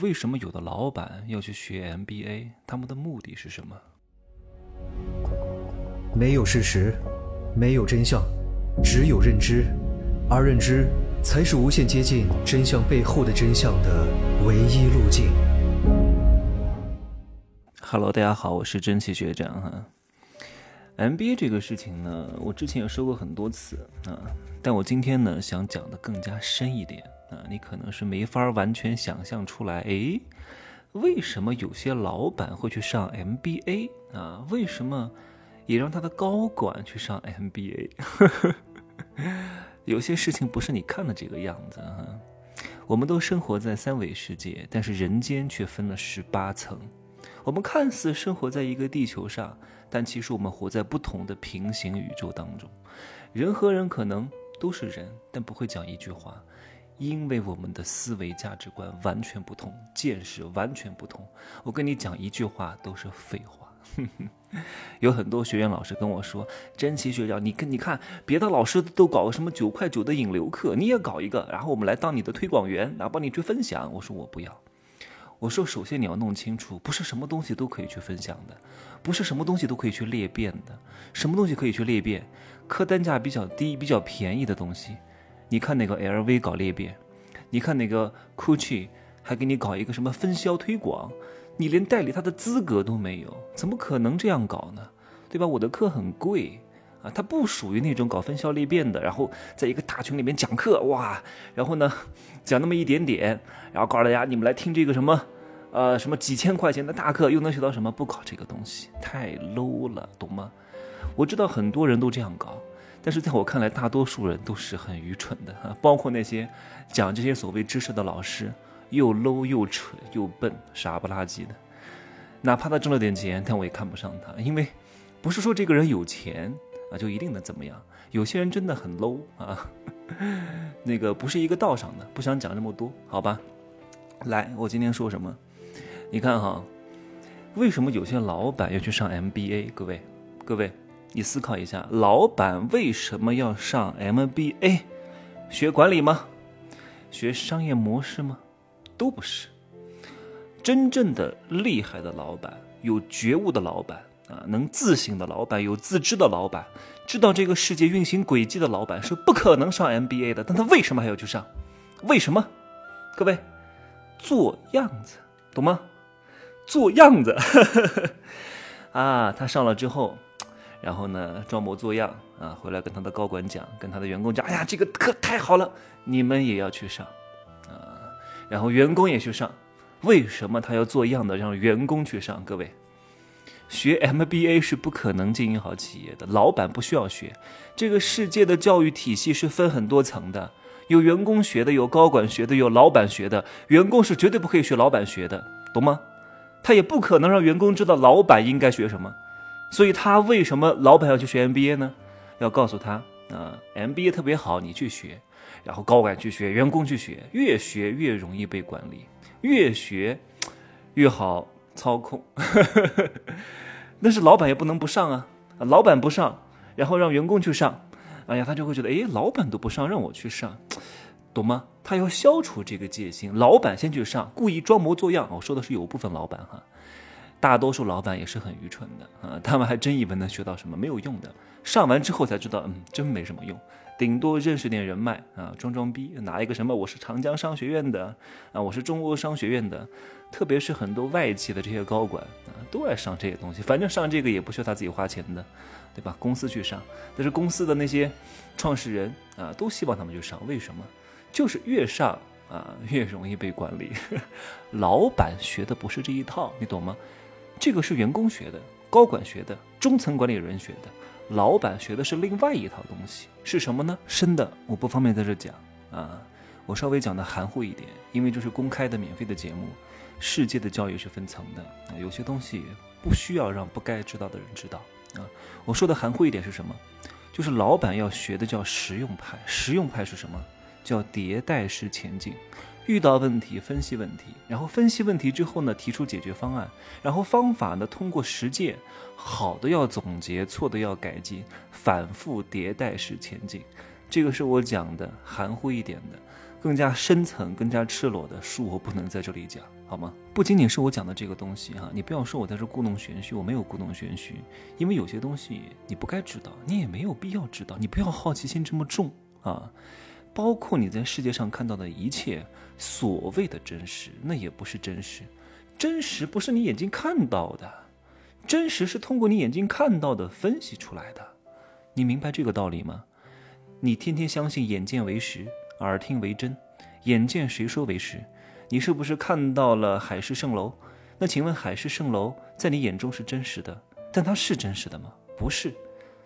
为什么有的老板要去学 MBA？他们的目的是什么？没有事实，没有真相，只有认知，而认知才是无限接近真相背后的真相的唯一路径。Hello，大家好，我是蒸汽学长哈。MBA 这个事情呢，我之前也说过很多次啊，但我今天呢想讲的更加深一点。啊，你可能是没法完全想象出来，诶，为什么有些老板会去上 MBA 啊？为什么也让他的高管去上 MBA？有些事情不是你看的这个样子哈。我们都生活在三维世界，但是人间却分了十八层。我们看似生活在一个地球上，但其实我们活在不同的平行宇宙当中。人和人可能都是人，但不会讲一句话。因为我们的思维价值观完全不同，见识完全不同。我跟你讲一句话都是废话。有很多学员老师跟我说：“珍奇学长，你跟你看别的老师都搞个什么九块九的引流课，你也搞一个，然后我们来当你的推广员，然后帮你去分享。”我说我不要。我说首先你要弄清楚，不是什么东西都可以去分享的，不是什么东西都可以去裂变的。什么东西可以去裂变？客单价比较低、比较便宜的东西。你看那个 LV 搞裂变，你看那个 GUCCI 还给你搞一个什么分销推广，你连代理他的资格都没有，怎么可能这样搞呢？对吧？我的课很贵啊，它不属于那种搞分销裂变的，然后在一个大群里面讲课，哇，然后呢 讲那么一点点，然后告诉大家你们来听这个什么，呃，什么几千块钱的大课又能学到什么？不搞这个东西太 low 了，懂吗？我知道很多人都这样搞。但是在我看来，大多数人都是很愚蠢的哈，包括那些讲这些所谓知识的老师，又 low 又蠢又笨，傻不拉几的。哪怕他挣了点钱，但我也看不上他，因为不是说这个人有钱啊就一定能怎么样。有些人真的很 low 啊，那个不是一个道上的。不想讲这么多，好吧？来，我今天说什么？你看哈，为什么有些老板要去上 MBA？各位，各位。你思考一下，老板为什么要上 MBA？学管理吗？学商业模式吗？都不是。真正的厉害的老板，有觉悟的老板啊，能自省的老板，有自知的老板，知道这个世界运行轨迹的老板，是不可能上 MBA 的。但他为什么还要去上？为什么？各位，做样子，懂吗？做样子。啊，他上了之后。然后呢，装模作样啊，回来跟他的高管讲，跟他的员工讲，哎呀，这个课太好了，你们也要去上，啊，然后员工也去上。为什么他要做样的让员工去上？各位，学 MBA 是不可能经营好企业的，老板不需要学。这个世界的教育体系是分很多层的，有员工学的，有高管学的，有老板学的。员工是绝对不可以学老板学的，懂吗？他也不可能让员工知道老板应该学什么。所以他为什么老板要去学 MBA 呢？要告诉他啊，MBA 特别好，你去学，然后高管去学，员工去学，越学越容易被管理，越学越好操控。但是老板也不能不上啊，老板不上，然后让员工去上，哎呀，他就会觉得，哎，老板都不上，让我去上，懂吗？他要消除这个戒心，老板先去上，故意装模作样。我说的是有部分老板哈。大多数老板也是很愚蠢的啊，他们还真以为能学到什么没有用的，上完之后才知道，嗯，真没什么用，顶多认识点人脉啊，装装逼，拿一个什么我是长江商学院的啊，我是中欧商学院的，特别是很多外企的这些高管啊，都爱上这些东西，反正上这个也不需要他自己花钱的，对吧？公司去上，但是公司的那些创始人啊，都希望他们去上，为什么？就是越上啊越容易被管理，老板学的不是这一套，你懂吗？这个是员工学的，高管学的，中层管理人学的，老板学的是另外一套东西，是什么呢？深的我不方便在这讲啊，我稍微讲的含糊一点，因为这是公开的、免费的节目。世界的教育是分层的啊，有些东西不需要让不该知道的人知道啊。我说的含糊一点是什么？就是老板要学的叫实用派，实用派是什么？叫迭代式前进。遇到问题，分析问题，然后分析问题之后呢，提出解决方案，然后方法呢，通过实践，好的要总结，错的要改进，反复迭代式前进。这个是我讲的含糊一点的，更加深层、更加赤裸的恕，我不能在这里讲，好吗？不仅仅是我讲的这个东西哈，你不要说我在这故弄玄虚，我没有故弄玄虚，因为有些东西你不该知道，你也没有必要知道，你不要好奇心这么重啊。包括你在世界上看到的一切所谓的真实，那也不是真实，真实不是你眼睛看到的，真实是通过你眼睛看到的分析出来的，你明白这个道理吗？你天天相信眼见为实，耳听为真，眼见谁说为实？你是不是看到了海市蜃楼？那请问海市蜃楼在你眼中是真实的，但它是真实的吗？不是，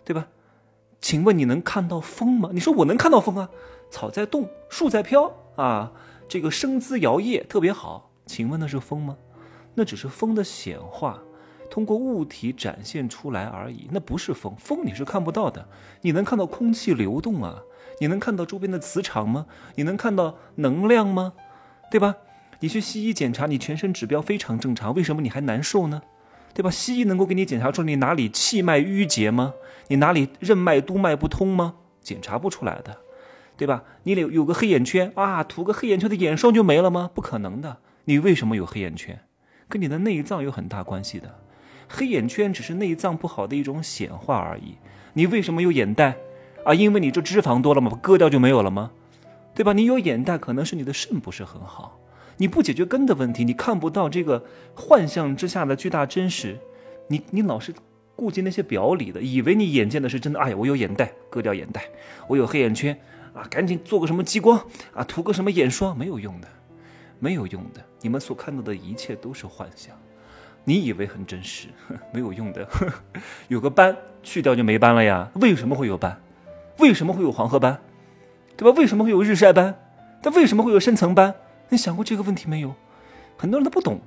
对吧？请问你能看到风吗？你说我能看到风啊，草在动，树在飘啊，这个生姿摇曳特别好。请问那是风吗？那只是风的显化。通过物体展现出来而已，那不是风，风你是看不到的。你能看到空气流动啊？你能看到周边的磁场吗？你能看到能量吗？对吧？你去西医检查，你全身指标非常正常，为什么你还难受呢？对吧？西医能够给你检查出你哪里气脉淤结吗？你哪里任脉督脉不通吗？检查不出来的，对吧？你有有个黑眼圈啊，涂个黑眼圈的眼霜就没了吗？不可能的。你为什么有黑眼圈？跟你的内脏有很大关系的。黑眼圈只是内脏不好的一种显化而已。你为什么有眼袋啊？因为你这脂肪多了嘛？割掉就没有了吗？对吧？你有眼袋可能是你的肾不是很好。你不解决根的问题，你看不到这个幻象之下的巨大真实。你你老是顾及那些表里的，以为你眼见的是真的。哎呀，我有眼袋，割掉眼袋；我有黑眼圈啊，赶紧做个什么激光啊，涂个什么眼霜，没有用的，没有用的。你们所看到的一切都是幻想。你以为很真实，没有用的。有个斑去掉就没斑了呀？为什么会有斑？为什么会有黄褐斑？对吧？为什么会有日晒斑？但为什么会有深层斑？你想过这个问题没有？很多人都不懂，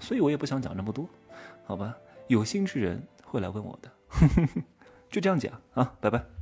所以我也不想讲这么多，好吧？有心之人会来问我的，就这样讲啊，拜拜。